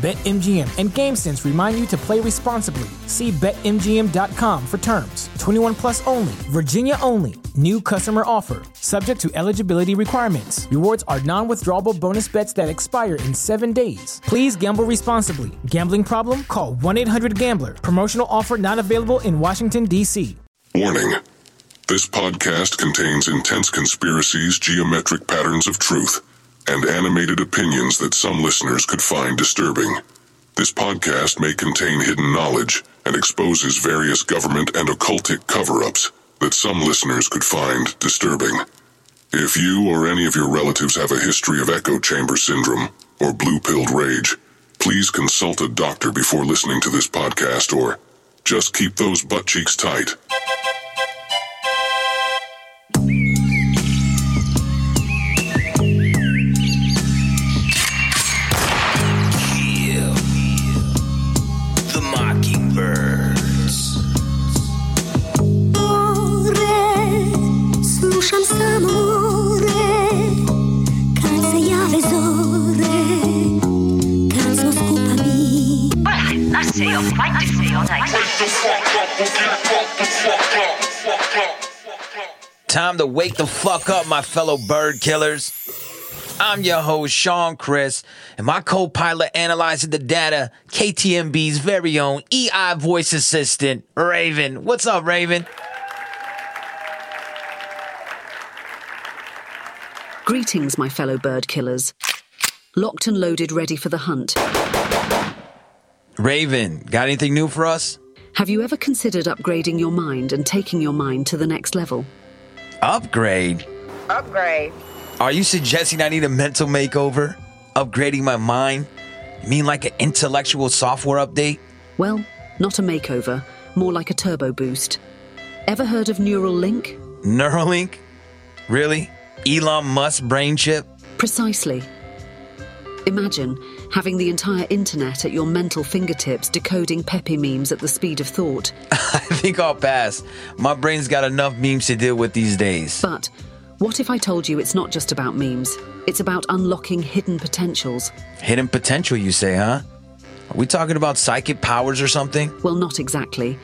BetMGM and GameSense remind you to play responsibly. See BetMGM.com for terms. 21 plus only, Virginia only. New customer offer, subject to eligibility requirements. Rewards are non withdrawable bonus bets that expire in seven days. Please gamble responsibly. Gambling problem? Call 1 800 Gambler. Promotional offer not available in Washington, D.C. Warning This podcast contains intense conspiracies, geometric patterns of truth and animated opinions that some listeners could find disturbing. This podcast may contain hidden knowledge and exposes various government and occultic cover ups that some listeners could find disturbing. If you or any of your relatives have a history of echo chamber syndrome or blue pilled rage, please consult a doctor before listening to this podcast or just keep those butt cheeks tight. Time to wake the fuck up, my fellow bird killers. I'm your host, Sean Chris, and my co pilot analyzing the data, KTMB's very own EI voice assistant, Raven. What's up, Raven? Greetings, my fellow bird killers. Locked and loaded, ready for the hunt. Raven, got anything new for us? Have you ever considered upgrading your mind and taking your mind to the next level? Upgrade? Upgrade. Are you suggesting I need a mental makeover? Upgrading my mind? You mean like an intellectual software update? Well, not a makeover, more like a turbo boost. Ever heard of Neuralink? Neuralink? Really? Elon Musk brain chip? Precisely. Imagine having the entire internet at your mental fingertips decoding peppy memes at the speed of thought. I think I'll pass. My brain's got enough memes to deal with these days. But what if I told you it's not just about memes? It's about unlocking hidden potentials. Hidden potential, you say, huh? Are we talking about psychic powers or something? Well, not exactly.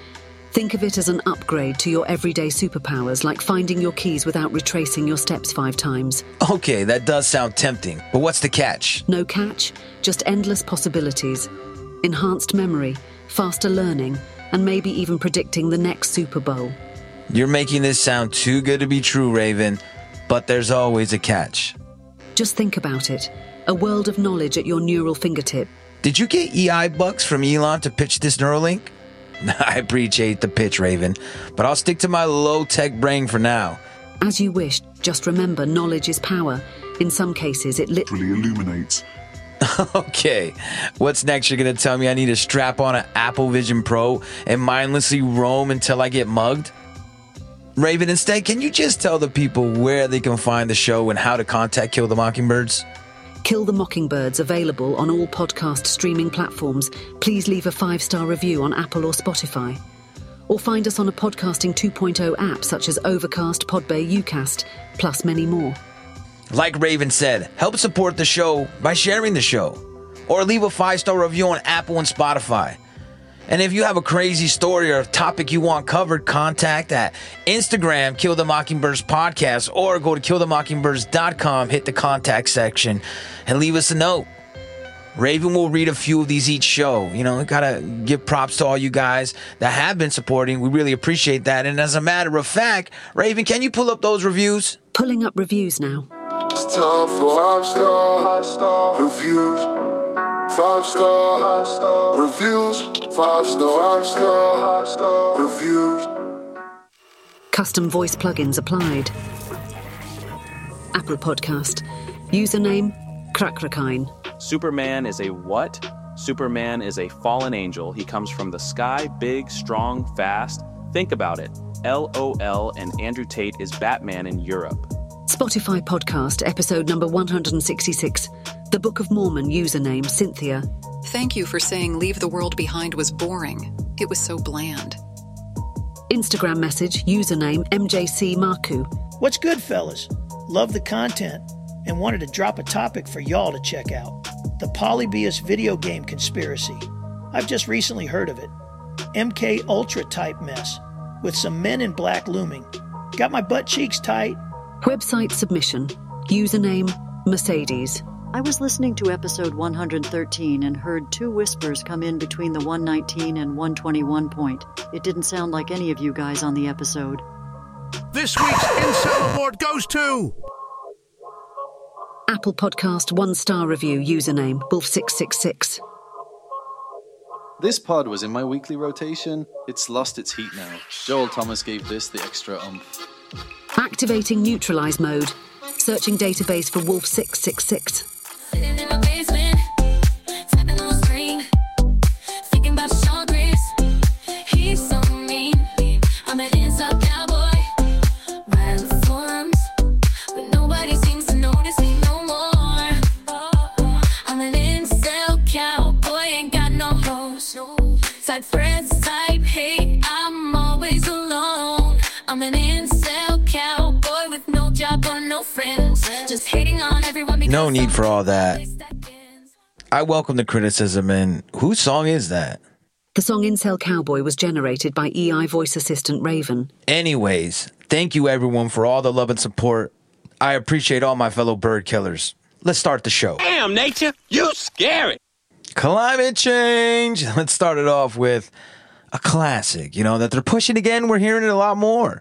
Think of it as an upgrade to your everyday superpowers, like finding your keys without retracing your steps five times. Okay, that does sound tempting, but what's the catch? No catch, just endless possibilities. Enhanced memory, faster learning, and maybe even predicting the next Super Bowl. You're making this sound too good to be true, Raven, but there's always a catch. Just think about it a world of knowledge at your neural fingertip. Did you get EI bucks from Elon to pitch this Neuralink? I appreciate the pitch, Raven, but I'll stick to my low tech brain for now. As you wish, just remember knowledge is power. In some cases, it literally illuminates. Okay, what's next? You're gonna tell me I need to strap on an Apple Vision Pro and mindlessly roam until I get mugged? Raven, instead, can you just tell the people where they can find the show and how to contact Kill the Mockingbirds? Kill the Mockingbirds available on all podcast streaming platforms. Please leave a five star review on Apple or Spotify. Or find us on a Podcasting 2.0 app such as Overcast, Podbay, Ucast, plus many more. Like Raven said, help support the show by sharing the show or leave a five star review on Apple and Spotify. And if you have a crazy story or a topic you want covered, contact at Instagram, Kill the Mockingbirds Podcast, or go to killthemockingbirds.com, hit the contact section, and leave us a note. Raven will read a few of these each show. You know, gotta give props to all you guys that have been supporting. We really appreciate that. And as a matter of fact, Raven, can you pull up those reviews? Pulling up reviews now. It's time for five star reviews. Five star reviews. Five star five star reviews. Custom voice plugins applied. Apple Podcast. Username Krakrakine. Superman is a what? Superman is a fallen angel. He comes from the sky, big, strong, fast. Think about it. LOL and Andrew Tate is Batman in Europe. Spotify Podcast, episode number 166. The Book of Mormon username Cynthia. Thank you for saying Leave the World Behind was boring. It was so bland. Instagram message username MJC Marku. What's good, fellas? Love the content and wanted to drop a topic for y'all to check out the Polybius video game conspiracy. I've just recently heard of it. MK Ultra type mess with some men in black looming. Got my butt cheeks tight. Website submission username Mercedes. I was listening to episode 113 and heard two whispers come in between the 119 and 121 point. It didn't sound like any of you guys on the episode. This week's Incel Award goes to. Apple Podcast one star review username Wolf666. This pod was in my weekly rotation. It's lost its heat now. Joel Thomas gave this the extra umph. Activating neutralize mode. Searching database for Wolf666. Side No need for all that. I welcome the criticism. And whose song is that? The song Incel Cowboy was generated by EI voice assistant Raven. Anyways, thank you everyone for all the love and support. I appreciate all my fellow bird killers. Let's start the show. Damn, nature, you scary. Climate change. Let's start it off with a classic, you know, that they're pushing again. We're hearing it a lot more.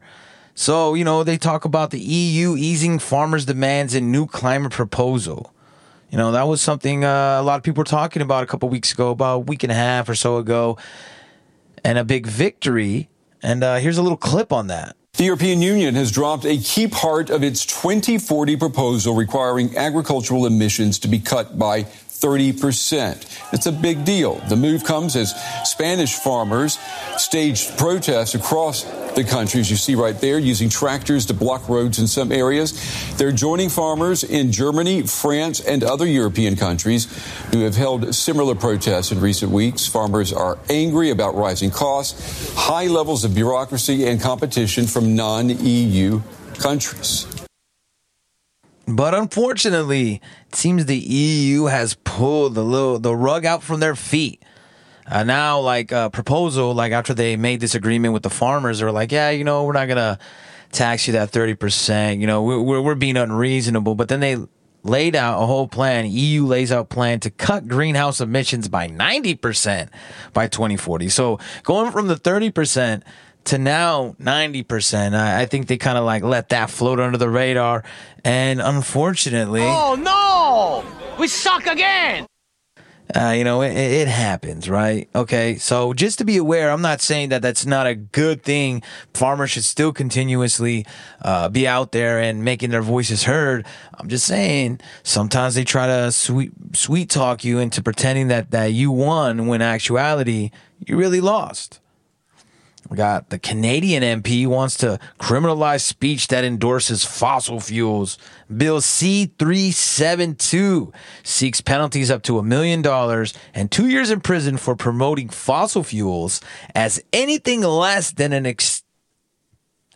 So, you know, they talk about the EU easing farmers' demands in new climate proposal. You know, that was something uh, a lot of people were talking about a couple weeks ago, about a week and a half or so ago, and a big victory. And uh, here's a little clip on that. The European Union has dropped a key part of its 2040 proposal requiring agricultural emissions to be cut by 30%. It's a big deal. The move comes as Spanish farmers staged protests across the country, as you see right there, using tractors to block roads in some areas. They're joining farmers in Germany, France, and other European countries who have held similar protests in recent weeks. Farmers are angry about rising costs, high levels of bureaucracy, and competition from non EU countries. But unfortunately, it seems the EU has pulled the little the rug out from their feet. Uh, now, like a uh, proposal, like after they made this agreement with the farmers, they're like, yeah, you know, we're not gonna tax you that thirty percent. You know, we're we're being unreasonable. But then they laid out a whole plan. EU lays out plan to cut greenhouse emissions by ninety percent by twenty forty. So going from the thirty percent to now 90%. I, I think they kind of like let that float under the radar. And unfortunately. Oh, no! We suck again! Uh, you know, it, it, happens, right? Okay, so just to be aware, I'm not saying that that's not a good thing. Farmers should still continuously uh, be out there and making their voices heard. I'm just saying sometimes they try to sweet sweet talk you into pretending that that you won when actuality you really lost. We got the Canadian MP wants to criminalize speech that endorses fossil fuels. Bill C372 seeks penalties up to a million dollars and two years in prison for promoting fossil fuels as anything less than an ex-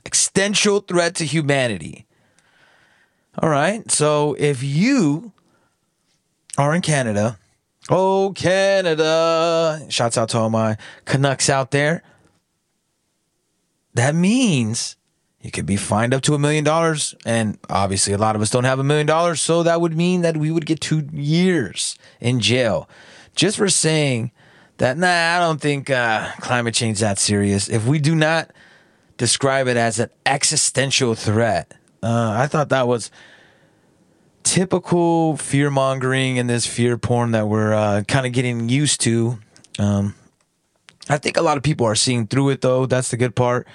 existential threat to humanity. All right. So if you are in Canada, oh, Canada, shouts out to all my Canucks out there that means you could be fined up to a million dollars. And obviously, a lot of us don't have a million dollars. So that would mean that we would get two years in jail just for saying that, nah, I don't think uh, climate change is that serious. If we do not describe it as an existential threat, uh, I thought that was typical fear mongering and this fear porn that we're uh, kind of getting used to. Um, I think a lot of people are seeing through it, though. That's the good part.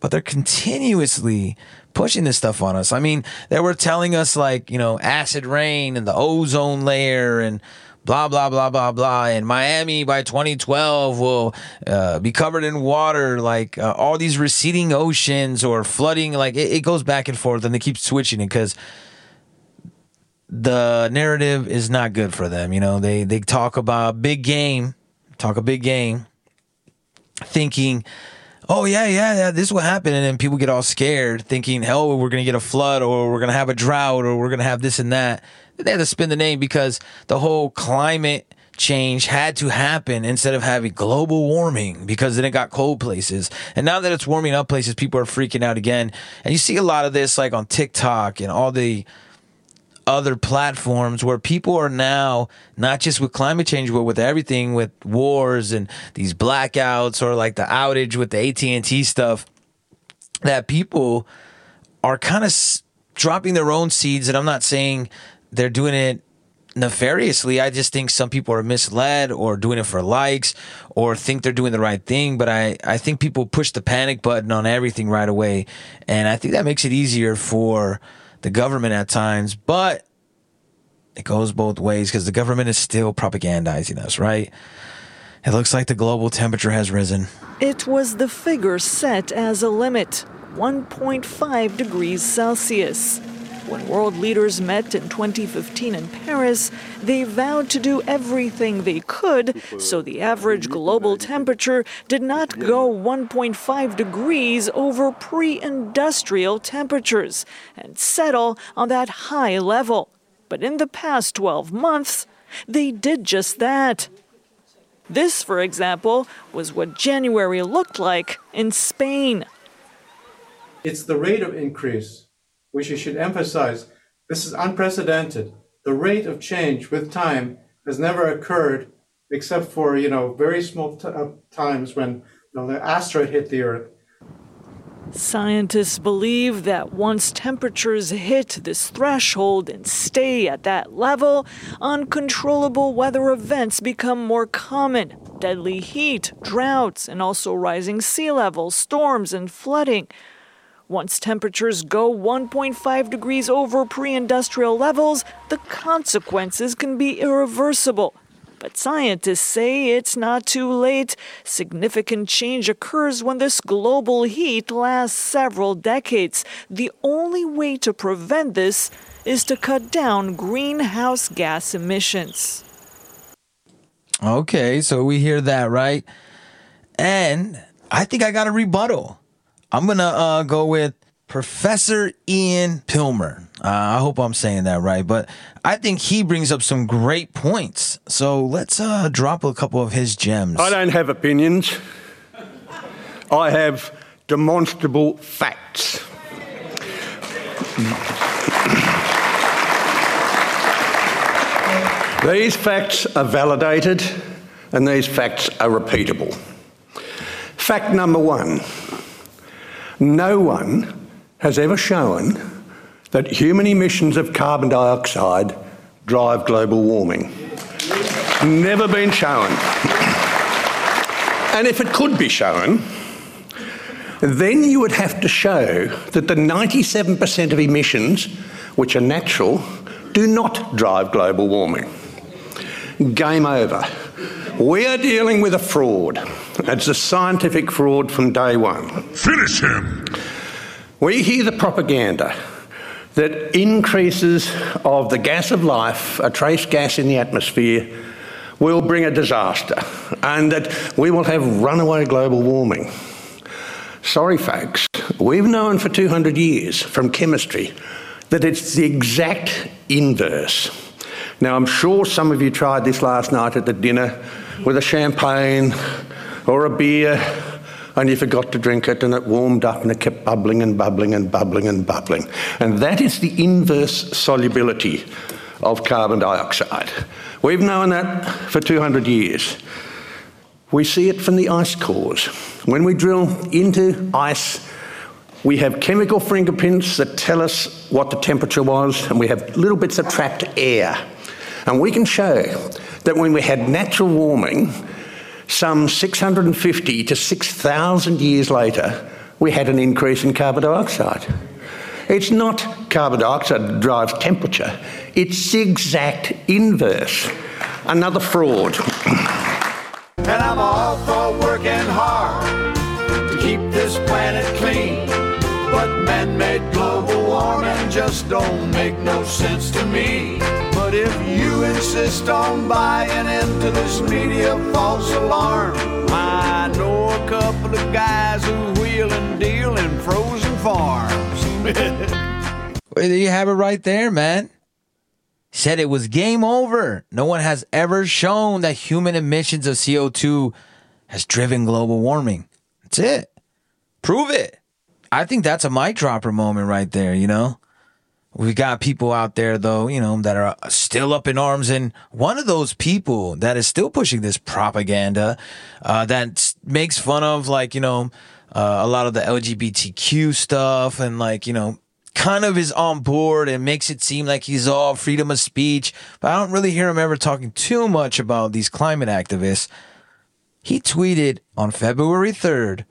but they're continuously pushing this stuff on us. I mean, they were telling us like, you know, acid rain and the ozone layer and blah blah blah blah blah and miami by 2012 will uh, be covered in water like uh, all these receding oceans or flooding like it, it goes back and forth and they keep switching it because the narrative is not good for them you know they they talk about big game talk a big game thinking oh yeah, yeah, yeah, this will happen, and then people get all scared, thinking, hell, we're gonna get a flood, or we're gonna have a drought, or we're gonna have this and that. They had to spin the name because the whole climate change had to happen instead of having global warming because then it got cold places. And now that it's warming up places, people are freaking out again. And you see a lot of this like on TikTok and all the other platforms where people are now not just with climate change but with everything with wars and these blackouts or like the outage with the AT&T stuff that people are kind of s- dropping their own seeds and I'm not saying they're doing it nefariously. I just think some people are misled or doing it for likes or think they're doing the right thing. But I, I think people push the panic button on everything right away. And I think that makes it easier for the government at times, but it goes both ways because the government is still propagandizing us, right? It looks like the global temperature has risen. It was the figure set as a limit 1.5 degrees Celsius. When world leaders met in 2015 in Paris, they vowed to do everything they could so the average global temperature did not go 1.5 degrees over pre industrial temperatures and settle on that high level. But in the past 12 months, they did just that. This, for example, was what January looked like in Spain. It's the rate of increase which you should emphasize. This is unprecedented. The rate of change with time has never occurred except for, you know, very small t- uh, times when you know, the asteroid hit the Earth. Scientists believe that once temperatures hit this threshold and stay at that level, uncontrollable weather events become more common. Deadly heat, droughts, and also rising sea levels, storms, and flooding. Once temperatures go 1.5 degrees over pre industrial levels, the consequences can be irreversible. But scientists say it's not too late. Significant change occurs when this global heat lasts several decades. The only way to prevent this is to cut down greenhouse gas emissions. Okay, so we hear that, right? And I think I got a rebuttal. I'm to uh, go with Professor Ian Plimer. Uh, I hope I'm saying that right, but I think he brings up some great points. So let's uh, drop a couple of his gems. I don't have opinions. I have demonstrable facts. These facts are validated and these facts are repeatable. Fact number one no one has ever shown that human emissions of carbon dioxide drive global warming. Never been shown. And if it could be shown, then you would have to show that the 97% of emissions, which are natural, do not drive global warming. Game over. We are dealing with a fraud. It's a scientific fraud from day one. Finish him! We hear the propaganda that increases of the gas of life, a trace gas in the atmosphere, will bring a disaster and that we will have runaway global warming. Sorry, folks, we've known for 200 years from chemistry that it's the exact inverse. Now, I'm sure some of you tried this last night at the dinner with a champagne or a beer and you forgot to drink it and it warmed up and it kept bubbling and bubbling and bubbling and bubbling. And that is the inverse solubility of carbon dioxide. We've known that for 200 years. We see it from the ice cores. When we drill into ice, we have chemical fingerprints that tell us what the temperature was, and we have little bits of trapped air. And we can show that when we had natural warming, some 650 to 6,000 years later, we had an increase in carbon dioxide. It's not carbon dioxide that drives temperature, it's the exact inverse. Another fraud. And I'm all for working hard to keep this planet clean. But man made global warming just don't make no sense to me. If you insist on buying into this media false alarm, I know a couple of guys who wheel and deal in frozen farms. Well, you have it right there, man. Said it was game over. No one has ever shown that human emissions of CO2 has driven global warming. That's it. Prove it. I think that's a mic dropper moment right there, you know? We got people out there though, you know, that are still up in arms, and one of those people that is still pushing this propaganda uh, that makes fun of like you know uh, a lot of the LGBTQ stuff, and like you know kind of is on board and makes it seem like he's all freedom of speech, but I don't really hear him ever talking too much about these climate activists. He tweeted on February 3rd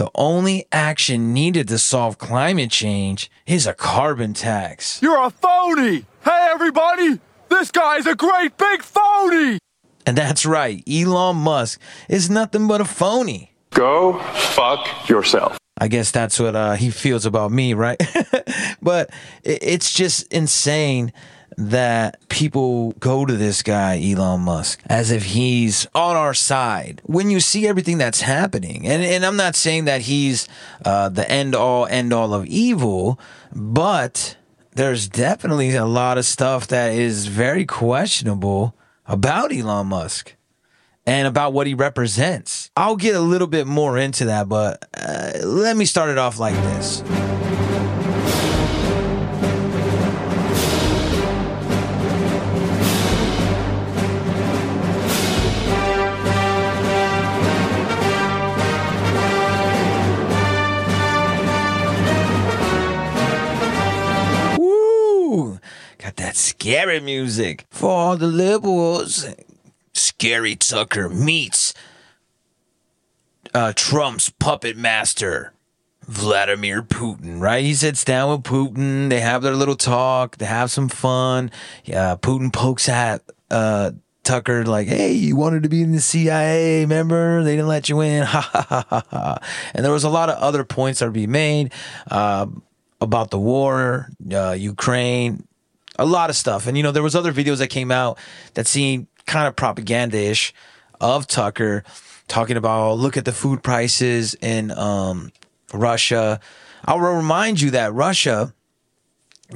the only action needed to solve climate change is a carbon tax. You're a phony! Hey, everybody! This guy's a great big phony! And that's right, Elon Musk is nothing but a phony. Go fuck yourself. I guess that's what uh, he feels about me, right? but it's just insane that people go to this guy, Elon Musk, as if he's on our side. When you see everything that's happening, and, and I'm not saying that he's uh, the end all, end all of evil, but there's definitely a lot of stuff that is very questionable about Elon Musk and about what he represents. I'll get a little bit more into that, but uh, let me start it off like this. Got that scary music for all the liberals. Scary Tucker meets uh, Trump's puppet master, Vladimir Putin, right? He sits down with Putin. They have their little talk. They have some fun. Yeah, Putin pokes at uh, Tucker like, "Hey, you wanted to be in the CIA? Remember? They didn't let you in." Ha ha ha ha ha. And there was a lot of other points that are being made uh, about the war, uh, Ukraine, a lot of stuff. And you know, there was other videos that came out that seemed kind of propaganda-ish of Tucker talking about look at the food prices in um, Russia. I'll remind you that Russia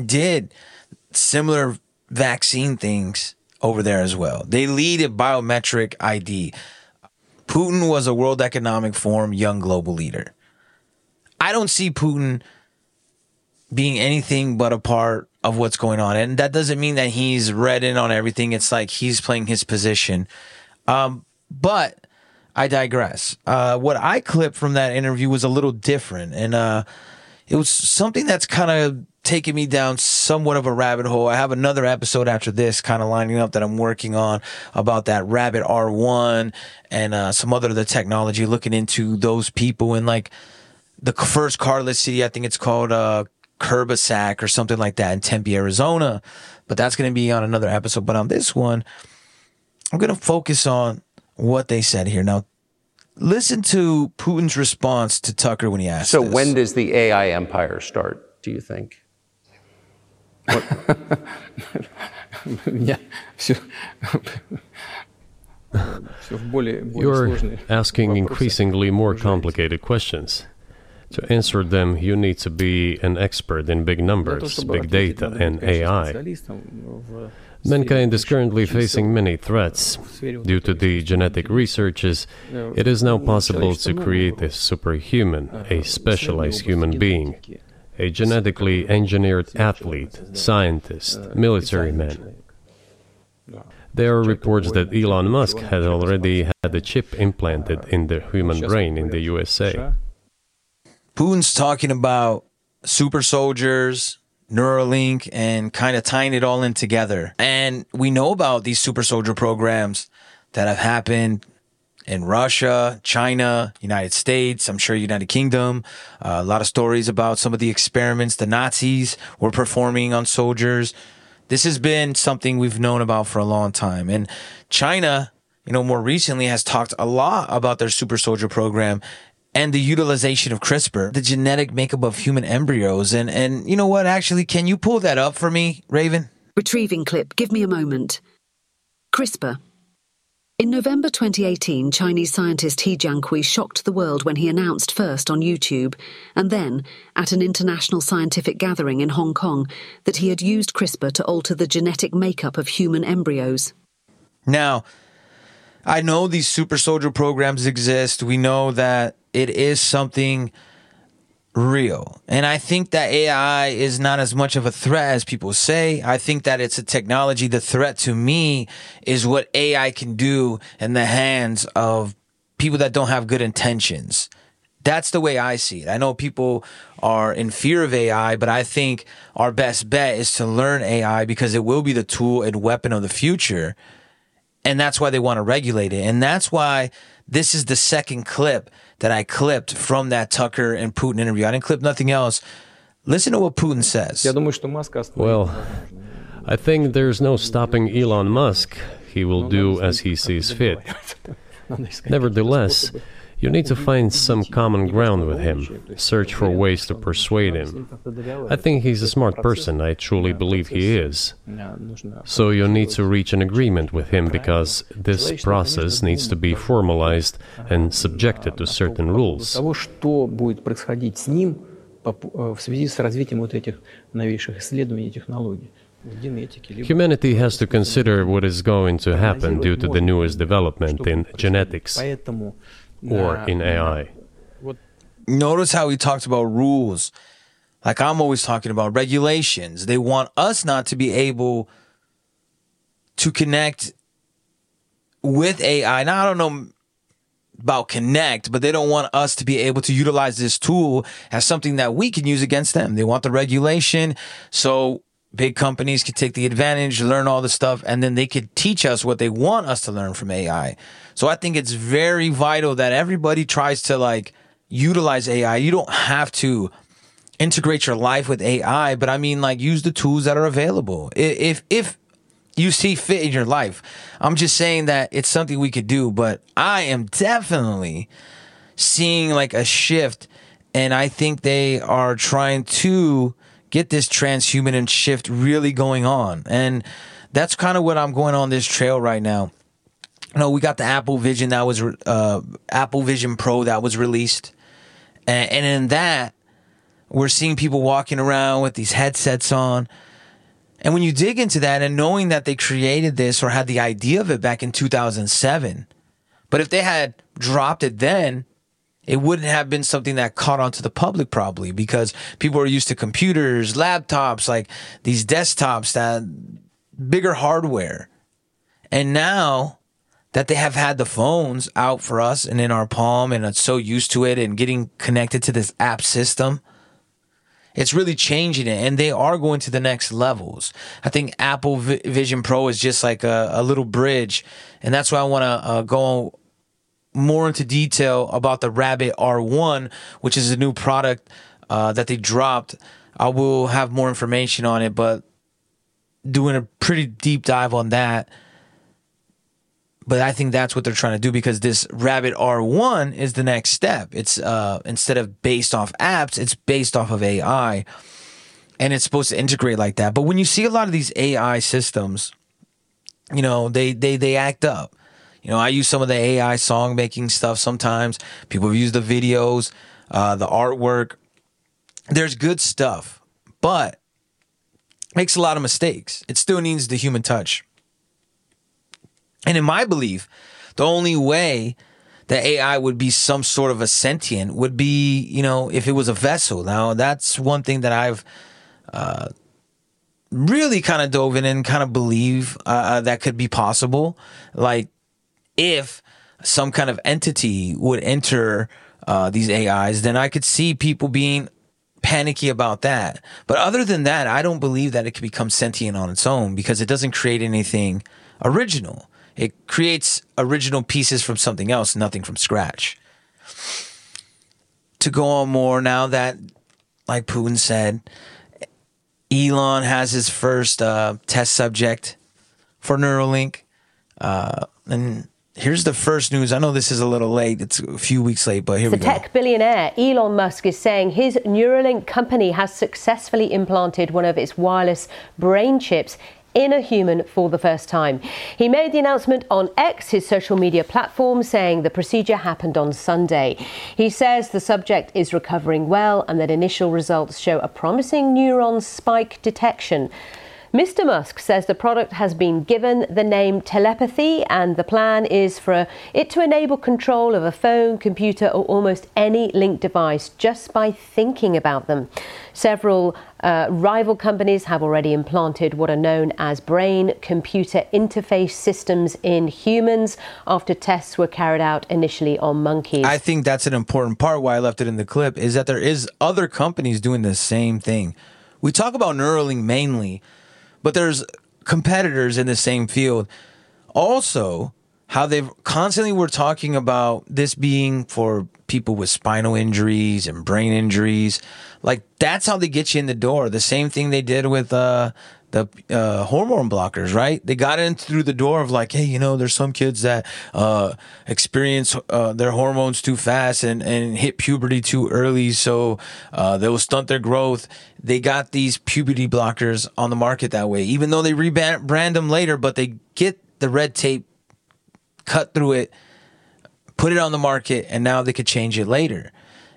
did similar vaccine things over there as well. They lead a biometric ID. Putin was a World Economic Forum young global leader. I don't see Putin being anything but a part of what's going on. And that doesn't mean that he's read in on everything. It's like he's playing his position. Um, but I digress. Uh, what I clipped from that interview was a little different. And uh, it was something that's kind of taken me down somewhat of a rabbit hole. I have another episode after this kind of lining up that I'm working on about that Rabbit R1 and uh, some other of the technology, looking into those people and like the first carless city, I think it's called uh, Kerbasack or something like that in Tempe, Arizona. But that's going to be on another episode. But on this one, I'm going to focus on what they said here. Now, listen to Putin's response to Tucker when he asked. So, this. when does the AI empire start? Do you think? yeah. You're asking increasingly more complicated questions. To answer them, you need to be an expert in big numbers, big data, and AI. Mankind is currently facing many threats. Due to the genetic researches, it is now possible to create a superhuman, a specialized human being, a genetically engineered athlete, scientist, military man. There are reports that Elon Musk has already had a chip implanted in the human brain in the USA. Putin's talking about super soldiers, Neuralink, and kind of tying it all in together. And we know about these super soldier programs that have happened in Russia, China, United States, I'm sure United Kingdom. Uh, a lot of stories about some of the experiments the Nazis were performing on soldiers. This has been something we've known about for a long time. And China, you know, more recently has talked a lot about their super soldier program and the utilization of CRISPR, the genetic makeup of human embryos. And, and you know what? Actually, can you pull that up for me, Raven? Retrieving clip. Give me a moment. CRISPR. In November 2018, Chinese scientist He Jiankui shocked the world when he announced first on YouTube and then at an international scientific gathering in Hong Kong that he had used CRISPR to alter the genetic makeup of human embryos. Now, I know these super soldier programs exist. We know that it is something real. And I think that AI is not as much of a threat as people say. I think that it's a technology. The threat to me is what AI can do in the hands of people that don't have good intentions. That's the way I see it. I know people are in fear of AI, but I think our best bet is to learn AI because it will be the tool and weapon of the future. And that's why they want to regulate it. And that's why this is the second clip that I clipped from that Tucker and Putin interview. I didn't clip nothing else. Listen to what Putin says. Well, I think there's no stopping Elon Musk. He will do as he sees fit. Nevertheless, you need to find some common ground with him, search for ways to persuade him. I think he's a smart person, I truly believe he is. So you need to reach an agreement with him because this process needs to be formalized and subjected to certain rules. Того, что будет происходить с ним в связи с развитием вот этих новейших исследований и технологий. Humanity has to consider what is going to happen due to the newest development in genetics or in AI. Notice how he talked about rules. Like I'm always talking about regulations. They want us not to be able to connect with AI. Now, I don't know about connect, but they don't want us to be able to utilize this tool as something that we can use against them. They want the regulation. So big companies could take the advantage, learn all the stuff, and then they could teach us what they want us to learn from AI. So I think it's very vital that everybody tries to like utilize AI. You don't have to integrate your life with AI, but I mean like use the tools that are available. If if you see fit in your life. I'm just saying that it's something we could do, but I am definitely seeing like a shift and I think they are trying to get this transhuman and shift really going on. And that's kind of what I'm going on this trail right now. Know, we got the Apple Vision that was uh, Apple Vision Pro that was released, and, and in that, we're seeing people walking around with these headsets on. And when you dig into that and knowing that they created this or had the idea of it back in 2007, but if they had dropped it then, it wouldn't have been something that caught on to the public probably because people are used to computers, laptops, like these desktops that bigger hardware. And now that they have had the phones out for us and in our palm and so used to it and getting connected to this app system, it's really changing it and they are going to the next levels. I think Apple Vision Pro is just like a, a little bridge. And that's why I want to uh, go more into detail about the Rabbit R1, which is a new product uh, that they dropped. I will have more information on it, but doing a pretty deep dive on that. But I think that's what they're trying to do because this Rabbit R1 is the next step. It's uh, instead of based off apps, it's based off of AI, and it's supposed to integrate like that. But when you see a lot of these AI systems, you know they they they act up you know, I use some of the AI song making stuff sometimes. People use the videos, uh, the artwork. There's good stuff, but makes a lot of mistakes. It still needs the human touch. And in my belief, the only way that AI would be some sort of a sentient would be, you know, if it was a vessel. Now, that's one thing that I've uh, really kind of dove in and kind of believe uh, that could be possible. Like, if some kind of entity would enter uh, these AIs, then I could see people being panicky about that. But other than that, I don't believe that it could become sentient on its own because it doesn't create anything original. It creates original pieces from something else, nothing from scratch. To go on more now that, like Putin said, Elon has his first uh, test subject for Neuralink. Uh, and here's the first news. I know this is a little late. It's a few weeks late, but here the we go. The tech billionaire Elon Musk is saying his Neuralink company has successfully implanted one of its wireless brain chips in a human for the first time. He made the announcement on X, his social media platform, saying the procedure happened on Sunday. He says the subject is recovering well and that initial results show a promising neuron spike detection. Mr. Musk says the product has been given the name telepathy, and the plan is for it to enable control of a phone, computer, or almost any linked device just by thinking about them. Several uh, rival companies have already implanted what are known as brain computer interface systems in humans after tests were carried out initially on monkeys. I think that's an important part why I left it in the clip is that there is other companies doing the same thing. We talk about Neuralink mainly, but there's competitors in the same field. Also, how they've constantly were talking about this being for people with spinal injuries and brain injuries. Like that's how they get you in the door. The same thing they did with uh, the uh, hormone blockers, right? They got in through the door of like, hey, you know, there's some kids that uh, experience uh, their hormones too fast and, and hit puberty too early, so uh, they will stunt their growth. They got these puberty blockers on the market that way, even though they rebrand them later, but they get the red tape, cut through it, put it on the market, and now they could change it later.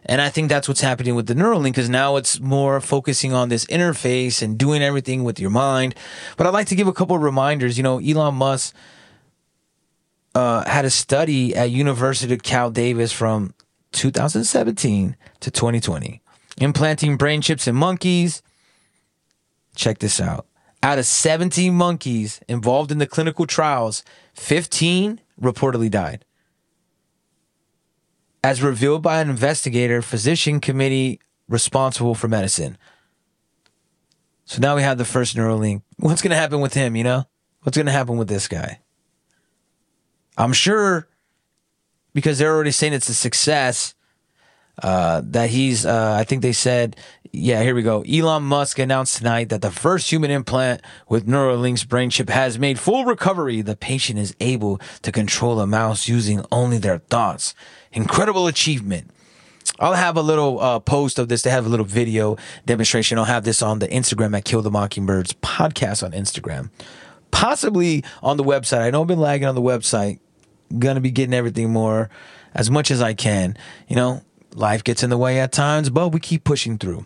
And I think that's what's happening with the Neuralink because now it's more focusing on this interface and doing everything with your mind. But I'd like to give a couple of reminders. You know, Elon Musk uh, had a study at University of Cal Davis from 2017 to 2020, implanting brain chips in monkeys. Check this out. Out of 17 monkeys involved in the clinical trials, 15 reportedly died as revealed by an investigator, physician committee responsible for medicine. So now we have the first Neuralink. What's going to happen with him, you know? What's going to happen with this guy? I'm sure because they're already saying it's a success uh, that he's, uh, I think they said, yeah, here we go. Elon Musk announced tonight that the first human implant with Neuralink's brain chip has made full recovery. The patient is able to control a mouse using only their thoughts. Incredible achievement. I'll have a little uh, post of this. They have a little video demonstration. I'll have this on the Instagram at Kill the Mockingbirds podcast on Instagram. Possibly on the website. I know I've been lagging on the website. Gonna be getting everything more as much as I can. You know, life gets in the way at times, but we keep pushing through.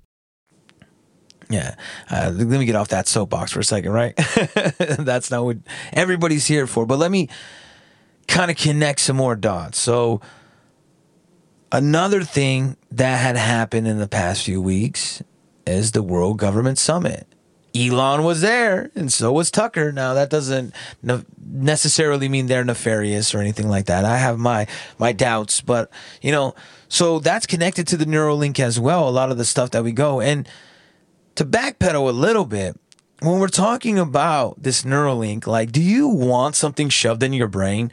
Yeah. Uh, let me get off that soapbox for a second, right? That's not what everybody's here for. But let me kind of connect some more dots. So, another thing that had happened in the past few weeks is the World Government Summit. Elon was there, and so was Tucker. Now that doesn't ne- necessarily mean they're nefarious or anything like that. I have my my doubts, but you know, so that's connected to the Neuralink as well. A lot of the stuff that we go and to backpedal a little bit, when we're talking about this Neuralink, like, do you want something shoved in your brain?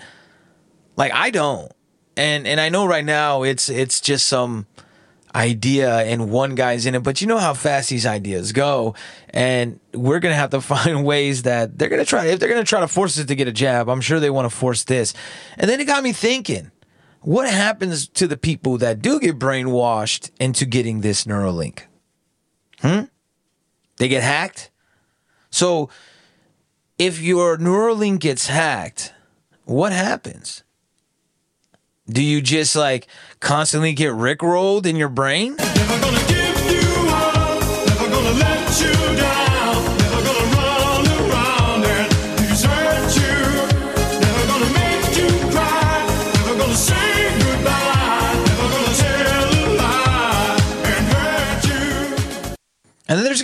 Like, I don't, and and I know right now it's it's just some idea and one guy's in it, but you know how fast these ideas go. And we're to have to find ways that they're to try, if they're to try to force us to get a jab, I'm sure they want to force this. And then it got me thinking, what happens to the people that do get brainwashed into getting this Neuralink? Hmm? They get hacked? So if your Neuralink gets hacked, what happens? Do you just like constantly get rickrolled in your brain?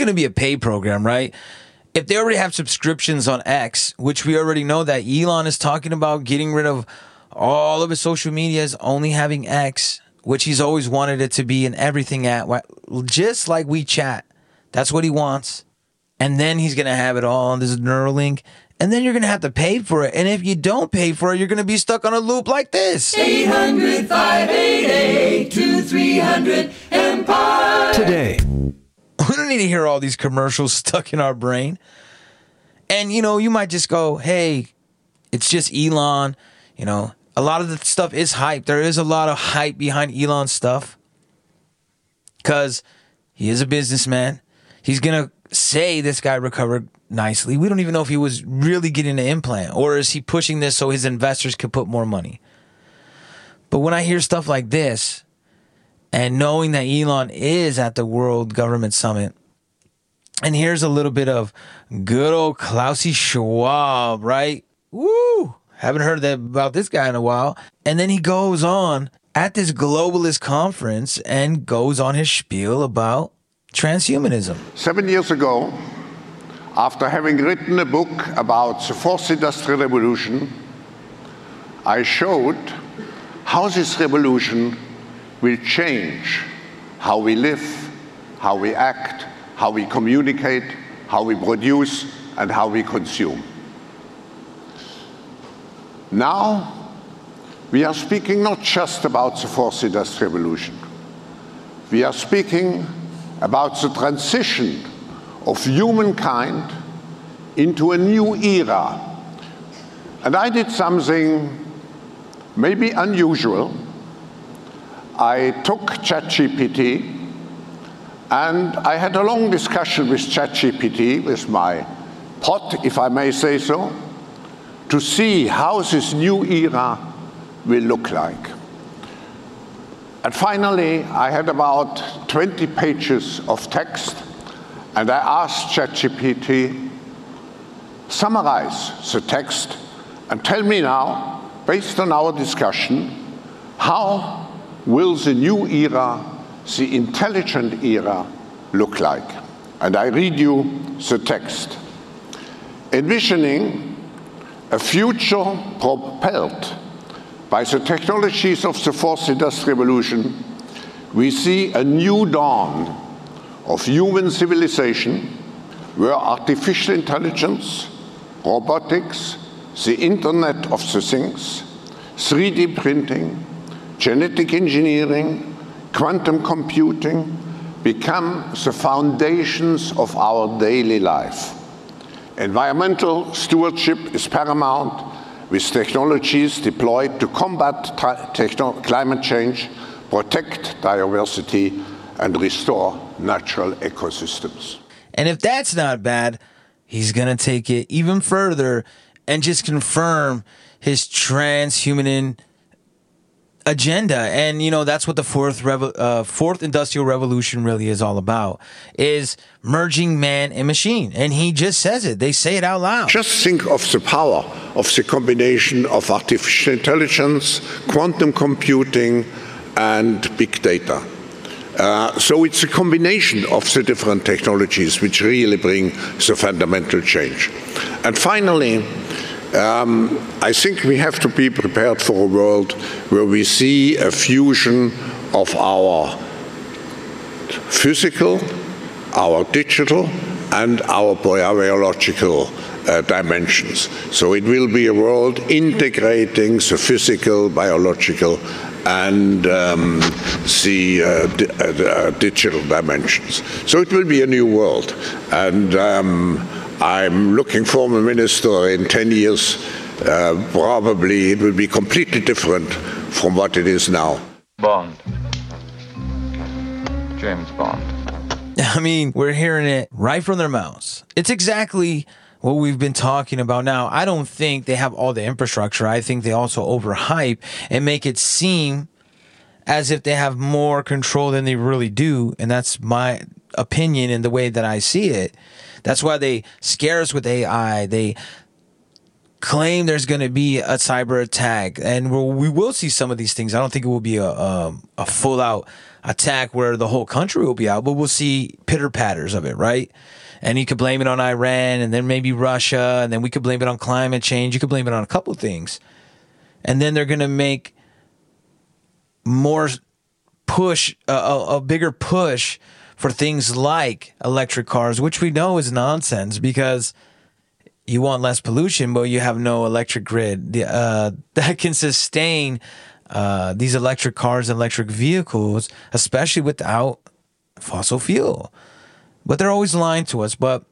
Going to be a pay program, right? If they already have subscriptions on X, which we already know that Elon is talking about getting rid of all of his social medias, only having X, which he's always wanted it to be and everything at, just like WeChat. That's what he wants. And then he's going to have it all on this Neuralink. And then you're going to have to pay for it. And if you don't pay for it, you're going to be stuck on a loop like this. 800 588 2300 Empire. Today. We don't need to hear all these commercials stuck in our brain. And, you know, you might just go, hey, it's just Elon. You know, a lot of the stuff is hype. There is a lot of hype behind Elon stuff because he is a businessman. He's to say this guy recovered nicely. We don't even know if he was really getting an implant or is he pushing this so his investors could put more money. But when I hear stuff like this and knowing that Elon is at the World Government Summit, and here's a little bit of good old Klausy Schwab, right? Woo! Haven't heard that about this guy in a while. And then he goes on at this globalist conference and goes on his spiel about transhumanism. Seven years ago, after having written a book about the fourth industrial revolution, I showed how this revolution will change how we live, how we act, how we communicate, how we produce, and how we consume. Now, we are speaking not just about the fourth industrial revolution. We are speaking about the transition of humankind into a new era. And I did something maybe unusual. I took ChatGPT and I had a long discussion with ChatGPT, with my pot, if I may say so, to see how this new era will look like. And finally, I had about 20 pages of text, and I asked ChatGPT, summarize the text and tell me now, based on our discussion, how will the new era, the intelligent era, look like? And I read you the text. Envisioning a future propelled by the technologies of the fourth industrial revolution, we see a new dawn of human civilization where artificial intelligence, robotics, the Internet of the Things, 3D printing, genetic engineering, quantum computing become the foundations of our daily life. Environmental stewardship is paramount with technologies deployed to combat climate change, protect diversity, and restore natural ecosystems. And if that's not bad, he's going to take it even further and just confirm his transhuman agenda and you know that's what the fourth revo- uh, fourth industrial revolution really is all about is merging man and machine and he just says it they say it out loud Just think of the power of the combination of artificial intelligence, quantum computing, and big data. Uh, so it's a combination of the different technologies which really bring the fundamental change. And finally, um, I think we have to be prepared for a world where we see a fusion of our physical, our digital, and our biological uh, dimensions. So it will be a world integrating the physical, biological, and um, the uh, di- uh, digital dimensions. So it will be a new world. And um, I'm looking for a minister in 10 years. Uh, probably it will be completely different from what it is now. Bond. James Bond. I mean, we're hearing it right from their mouths. It's exactly what we've been talking about now. I don't think they have all the infrastructure. I think they also overhype and make it seem as if they have more control than they really do. And that's my opinion and the way that I see it. That's why they scare us with AI. They claim there's going to be a cyber attack, and we'll, we will see some of these things. I don't think it will be a um, a full out attack where the whole country will be out, but we'll see pitter patters of it, right? And you could blame it on Iran and then maybe Russia, and then we could blame it on climate change. You could blame it on a couple of things. And then they're going to make more push, a, a, a bigger push for things like electric cars, which we know is nonsense because you want less pollution, but you have no electric grid uh, that can sustain uh, these electric cars, electric vehicles, especially without fossil fuel. But they're always lying to us. But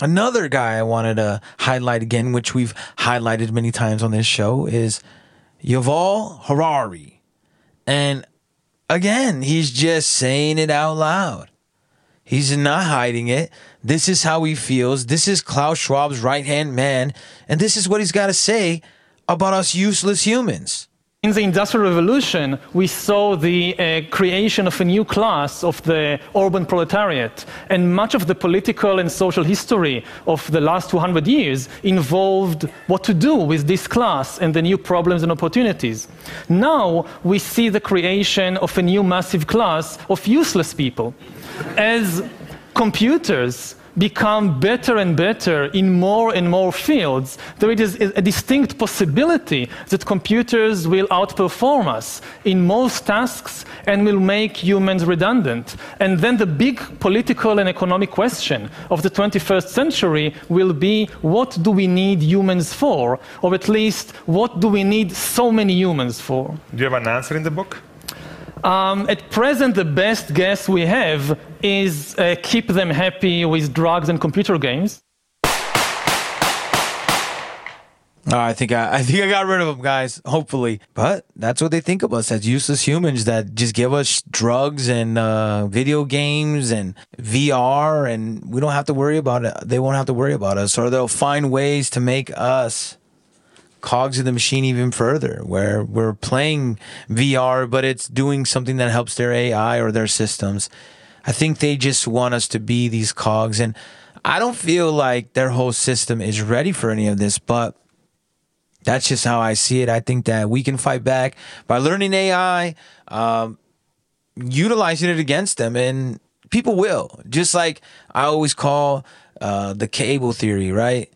another guy I wanted to highlight again, which we've highlighted many times on this show, is Yuval Harari. And again, he's just saying it out loud. He's not hiding it. This is how he feels. This is Klaus Schwab's right hand man. And this is what he's got to say about us useless humans. In the Industrial Revolution, we saw the uh, creation of a new class of the urban proletariat. And much of the political and social history of the last 200 years involved what to do with this class and the new problems and opportunities. Now we see the creation of a new massive class of useless people. As computers become better and better in more and more fields, there is a distinct possibility that computers will outperform us in most tasks and will make humans redundant. And then the big political and economic question of the 21st century will be what do we need humans for? Or at least, what do we need so many humans for? Do you have an answer in the book? Um, at present, the best guess we have is uh, keep them happy with drugs and computer games. Oh, I think I, I think I got rid of them, guys. Hopefully, but that's what they think of us as useless humans that just give us drugs and uh, video games and VR, and we don't have to worry about it. They won't have to worry about us, or they'll find ways to make us cogs of the machine even further, where we're playing VR, but it's doing something that helps their AI or their systems. I think they just want us to be these cogs, and I don't feel like their whole system is ready for any of this, but that's just how I see it. I think that we can fight back by learning AI, um, utilizing it against them, and people will. Just like I always call uh, the cable theory, right?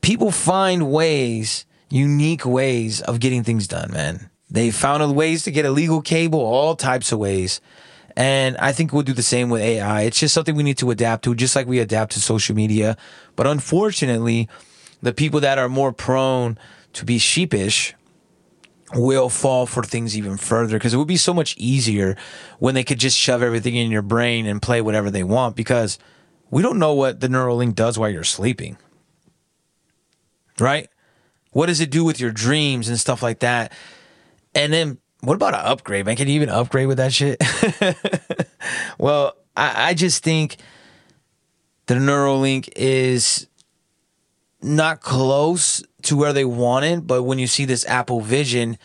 People find ways, unique ways of getting things done, man. They found ways to get illegal cable, all types of ways. And I think we'll do the same with AI. It's just something we need to adapt to, just like we adapt to social media. But unfortunately, the people that are more prone to be sheepish will fall for things even further because it would be so much easier when they could just shove everything in your brain and play whatever they want because we don't know what the Neuralink does while you're sleeping. Right? What does it do with your dreams and stuff like that? And then what about an upgrade, man? Can you even upgrade with that shit? well, I, I just think the Neuralink is not close to where they wanted, but when you see this Apple Vision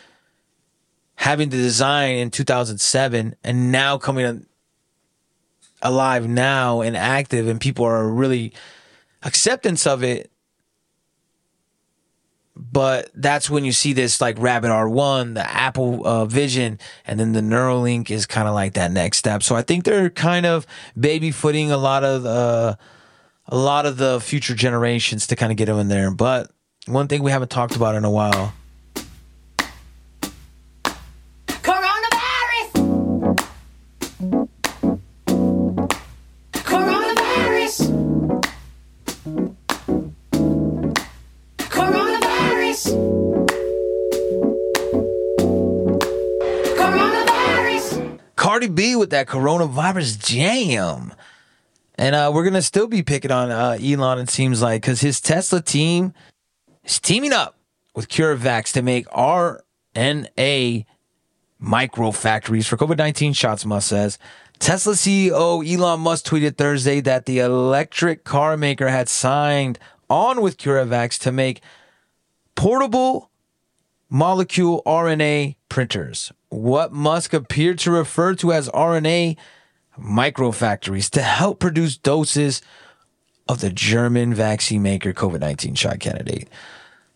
having the design in 2007 and now coming alive now and active and people are really acceptance of it but that's when you see this like Rabbit R1, the Apple uh, Vision, and then the Neuralink is kind of like that next step. So I think they're kind of baby footing a lot of uh, a lot of the future generations to kind of get them in there. But one thing we haven't talked about in a while. Cardi B with that coronavirus jam. And uh, we're going to still be picking on uh, Elon, it seems like, because his Tesla team is teaming up with CureVac to make RNA micro factories for COVID 19 shots, Musk says. Tesla CEO Elon Musk tweeted Thursday that the electric car maker had signed on with CureVac to make portable molecule RNA printers, what Musk appeared to refer to as RNA microfactories, to help produce doses of the German vaccine maker COVID 19 shot candidate.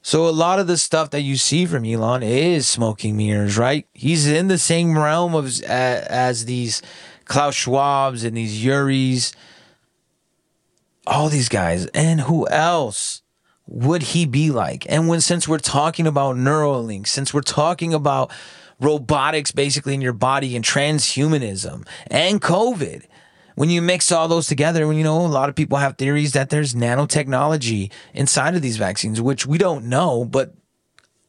So a lot of the stuff that you see from Elon is smoking mirrors, right? He's in the same realm of as, as these Klaus Schwabs and these Yuris, all these guys, and who else would he be like? And when since we're talking about Neuralink, since we're talking about robotics basically in your body and transhumanism and COVID, when you mix all those together, when you know a lot of people have theories that there's nanotechnology inside of these vaccines, which we don't know, but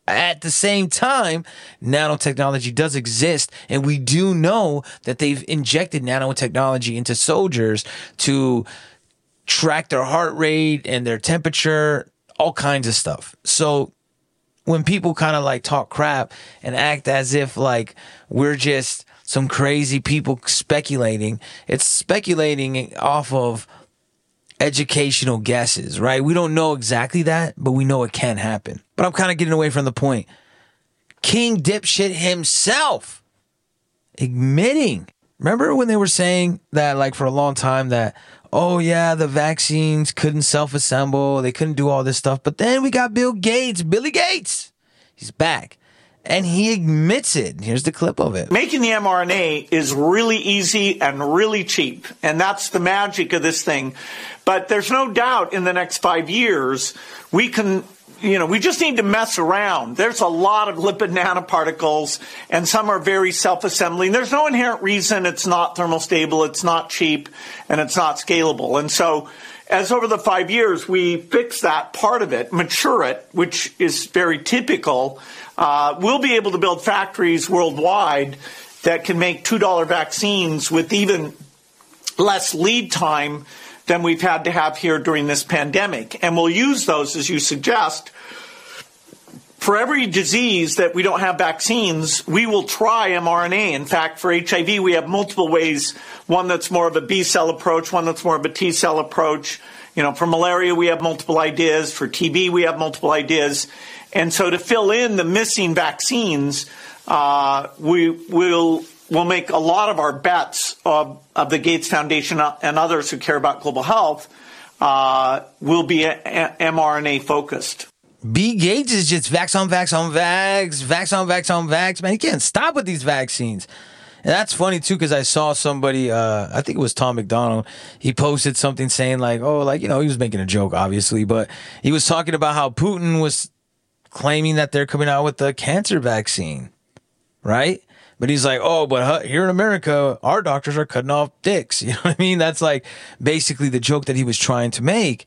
at the same time, nanotechnology does exist, and we do know that they've injected nanotechnology into soldiers to track their heart rate and their temperature, all kinds of stuff. So when people kind of like talk crap and act as if like we're just some crazy people speculating, it's speculating off of educational guesses, right? We don't know exactly that, but we know it can happen. But I'm kind of getting away from the point. King Dipshit himself admitting. Remember when they were saying that, like, for a long time, that, oh, yeah, the vaccines couldn't self assemble, they couldn't do all this stuff. But then we got Bill Gates, Billy Gates. He's back. And he admits it. Here's the clip of it. Making the mRNA is really easy and really cheap. And that's the magic of this thing. But there's no doubt in the next five years, we can you know, we just need to mess around. There's a lot of lipid nanoparticles, and some are very self assembling. There's no inherent reason it's not thermostable, it's not cheap, and it's not scalable. And so, as over the five years we fix that part of it, mature it, which is very typical, uh, we'll be able to build factories worldwide that can make $2 vaccines with even less lead time than we've had to have here during this pandemic. And we'll use those, as you suggest. For every disease that we don't have vaccines, we will try mRNA. In fact, for HIV, we have multiple ways. One that's more of a B cell approach, one that's more of a T cell approach. You know, for malaria, we have multiple ideas. For TB, we have multiple ideas. And so to fill in the missing vaccines, uh, we will will make a lot of our bets of, of the Gates Foundation and others who care about global health uh, will be a, a, mRNA focused. B. Gates is just vax on vax on vax, vax on vax on vax. Man, he can't stop with these vaccines. And that's funny too, because I saw somebody, uh, I think it was Tom MacDonald. He posted something saying like, "Oh, like you know, he was making a joke, obviously, but he was talking about how Putin was claiming that they're coming out with a cancer vaccine, right? But he's like, oh, but here in America, our doctors are cutting off dicks. You know what I mean? That's like basically the joke that he was trying to make.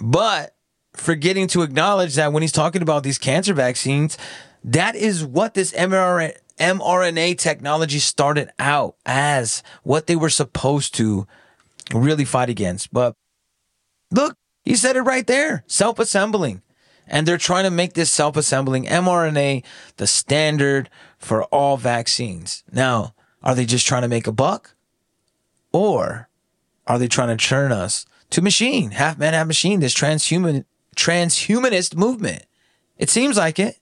But forgetting to acknowledge that when he's talking about these cancer vaccines, that is what this mRNA, technology started out as, what they were supposed to really fight against. But look, he said it right there self assembling. And they're trying to make this self assembling mRNA the standard for all vaccines. Now, are they just trying to make a buck? Or are they trying to churn us to machine, half man, half machine, this transhuman, transhumanist movement? It seems like it.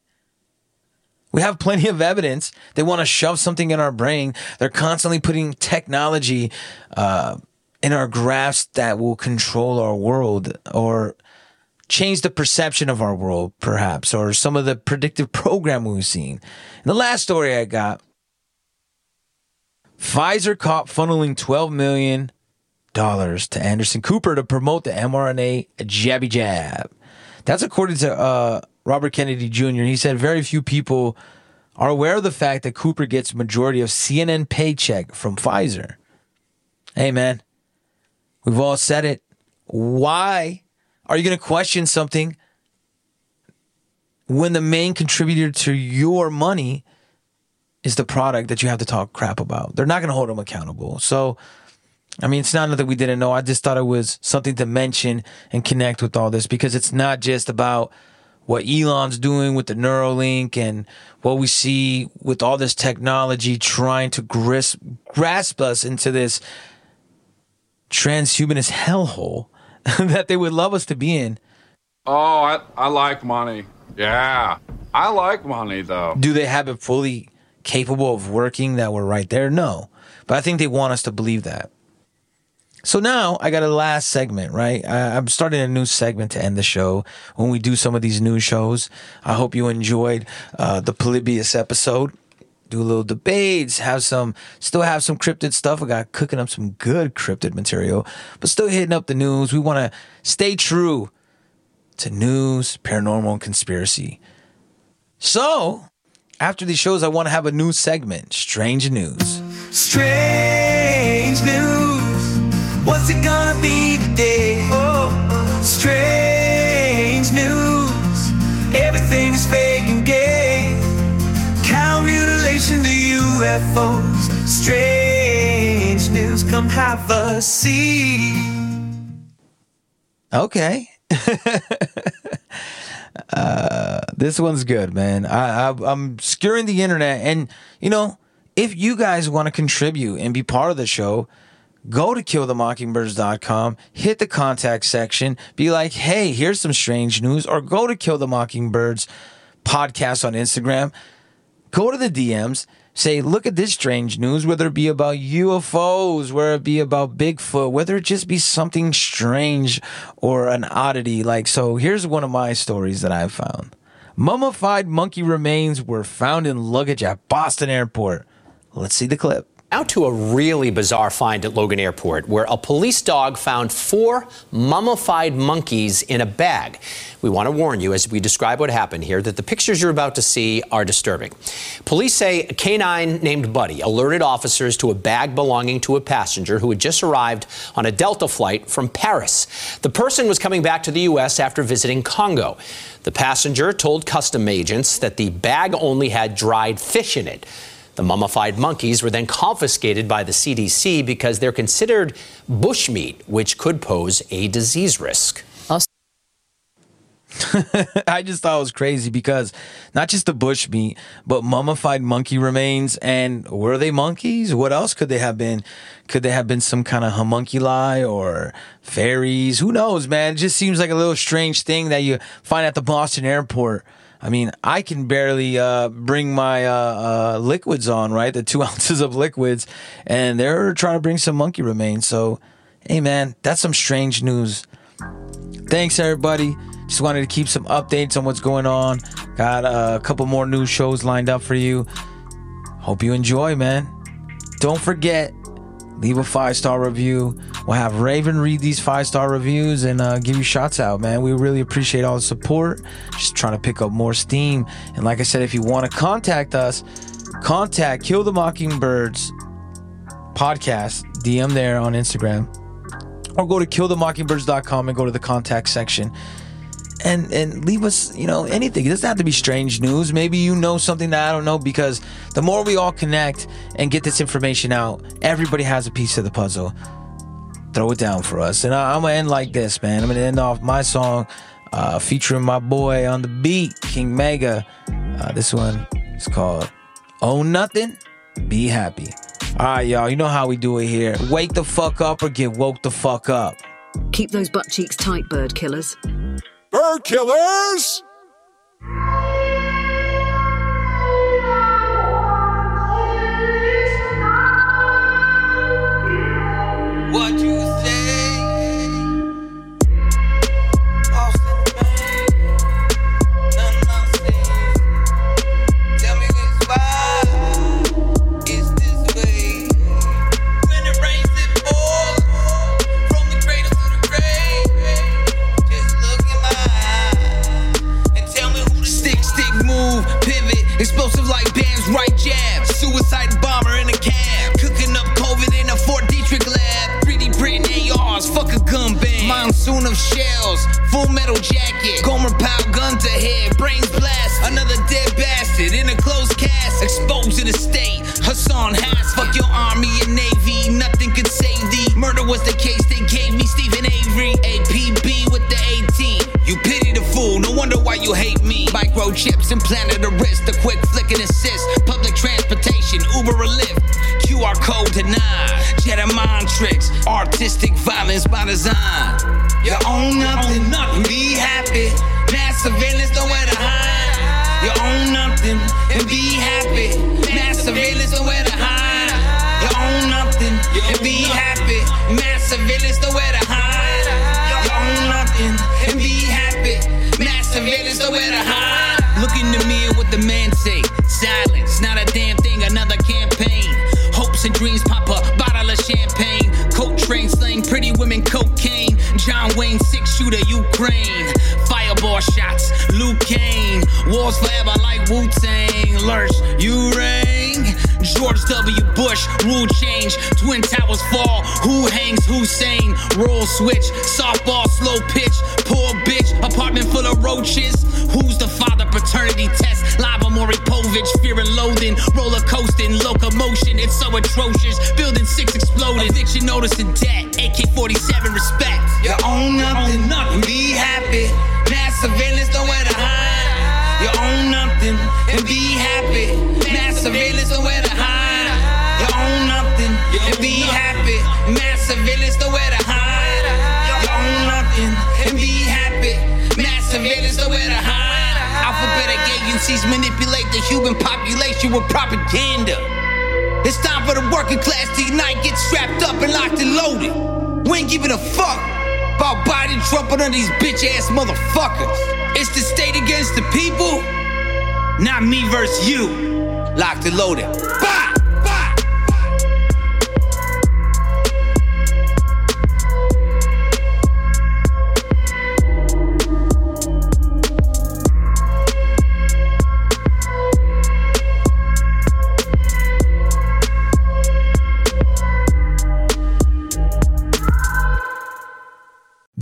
We have plenty of evidence. They want to shove something in our brain. They're constantly putting technology uh, in our grasp that will control our world or change the perception of our world, perhaps, or some of the predictive programming we've seen. And the last story I got Pfizer caught funneling $12 million to Anderson Cooper to promote the mRNA jabby jab. That's according to uh, Robert Kennedy Jr. He said very few people are aware of the fact that Cooper gets majority of CNN paycheck from Pfizer. Hey man, we've all said it. Why are you going to question something when the main contributor to your money is the product that you have to talk crap about? They're not going to hold them accountable. So, I mean, it's not that we didn't know. I just thought it was something to mention and connect with all this because it's not just about what Elon's doing with the Neuralink and what we see with all this technology trying to grasp, grasp us into this transhumanist hellhole that they would love us to be in. Oh, I, I like money. Yeah. I like money, though. Do they have it fully capable of working that we're right there? No. But I think they want us to believe that. So now I got a last segment, right? I, I'm starting a new segment to end the show when we do some of these new shows. I hope you enjoyed uh, the Polybius episode. Do a little debates, have some, still have some cryptid stuff. I got cooking up some good cryptid material, but still hitting up the news. We want to stay true to news, paranormal, and conspiracy. So, after these shows, I want to have a new segment Strange News. Strange news. What's it gonna be today? Oh, strange news. Everything is UFOs. Strange news. Come have a seat. Okay. uh, this one's good, man. I, I I'm skewering the internet, and you know, if you guys want to contribute and be part of the show, go to killthemockingbirds.com, hit the contact section, be like, hey, here's some strange news, or go to Kill the Mockingbirds podcast on Instagram, go to the DMs, say, look at this strange news, whether it be about UFOs, whether it be about Bigfoot, whether it just be something strange or an oddity. Like, so here's one of my stories that I've found. Mummified monkey remains were found in luggage at Boston Airport. Let's see the clip. Now to a really bizarre find at Logan Airport, where a police dog found four mummified monkeys in a bag. We want to warn you as we describe what happened here that the pictures you're about to see are disturbing. Police say a canine named Buddy alerted officers to a bag belonging to a passenger who had just arrived on a Delta flight from Paris. The person was coming back to the U.S. after visiting Congo. The passenger told custom agents that the bag only had dried fish in it. The mummified monkeys were then confiscated by the CDC because they're considered bushmeat, which could pose a disease risk. I just thought it was crazy because not just the bush meat, but mummified monkey remains. And were they monkeys? What else could they have been? Could they have been some kind of homunculi or fairies? Who knows, man? It just seems like a little strange thing that you find at the Boston airport. I mean, I can barely uh, bring my uh, uh, liquids on, right? The two ounces of liquids, and they're trying to bring some monkey remains. So, hey, man, that's some strange news. Thanks, everybody. Just wanted to keep some updates on what's going on. Got a couple more new shows lined up for you. Hope you enjoy, man. Don't forget, leave a five star review. We'll have Raveine read these five star reviews and uh, give you shots out, man. We really appreciate all the support. Just trying to pick up more steam. And like I said, if you want to contact us, contact Kill the Mockingbirds podcast, DM there on Instagram, or go to killthemockingbirds.com and go to the contact section and and leave us you know anything. It doesn't have to be strange news. Maybe you know something that i don't know because the more we all connect and get this information out everybody has a piece of the puzzle. Throw it down for us. And I, am gonna end like this man. I'm gonna end off my song uh, featuring my boy on the beat king mega. Uh, this one is called own nothing be happy. All right y'all you know how we do it here. Wake the fuck up or get woke the fuck up. Keep those butt cheeks tight, bird killers. Bird killers! Right jab. Suicide bomber in a cab. Cooking up COVID in a Fort Detrick lab. 3D printing ARs, fuck a gun band. Monsoon of shells, full metal jacket. Gomer Pyle gun to head, brains blast. Another dead bastard in a closed cast. Exposed to the state. Hassan Hass, fuck your army and navy. Nothing could save thee. Murder was the case they gave me, Steven Avery. APB with the 18. You pity the fool, no wonder why you hate me. Microchips implanted a wrist, a quick flick and assist. Code. Jedi mind tricks, artistic violence by design. You own nothing, be happy. Mass surveillance, nowhere to hide. You own nothing and be happy. Mass surveillance, nowhere to hide. You own nothing and be happy. Fireball shots, Luke Kane. Wars forever I like Wu Tang. Lurch, you reign. George W. Bush, rule change. Twin towers fall. Who hangs Hussein? Roll switch, softball, slow pitch. Poor bitch, apartment full of roaches. Who's the father? Paternity test. Lava Maury Povich, fear and loathing. Roller coasting, locomotion. It's so atrocious. Building six exploded. Eviction notice and debt. AK 47 respect. You own nothing, nothing. Be happy. Agencies manipulate the human population with propaganda. It's time for the working class to unite, get strapped up and locked and loaded. We ain't giving a fuck about Biden, Trump, and these bitch ass motherfuckers. It's the state against the people, not me versus you. Locked and loaded. Bah!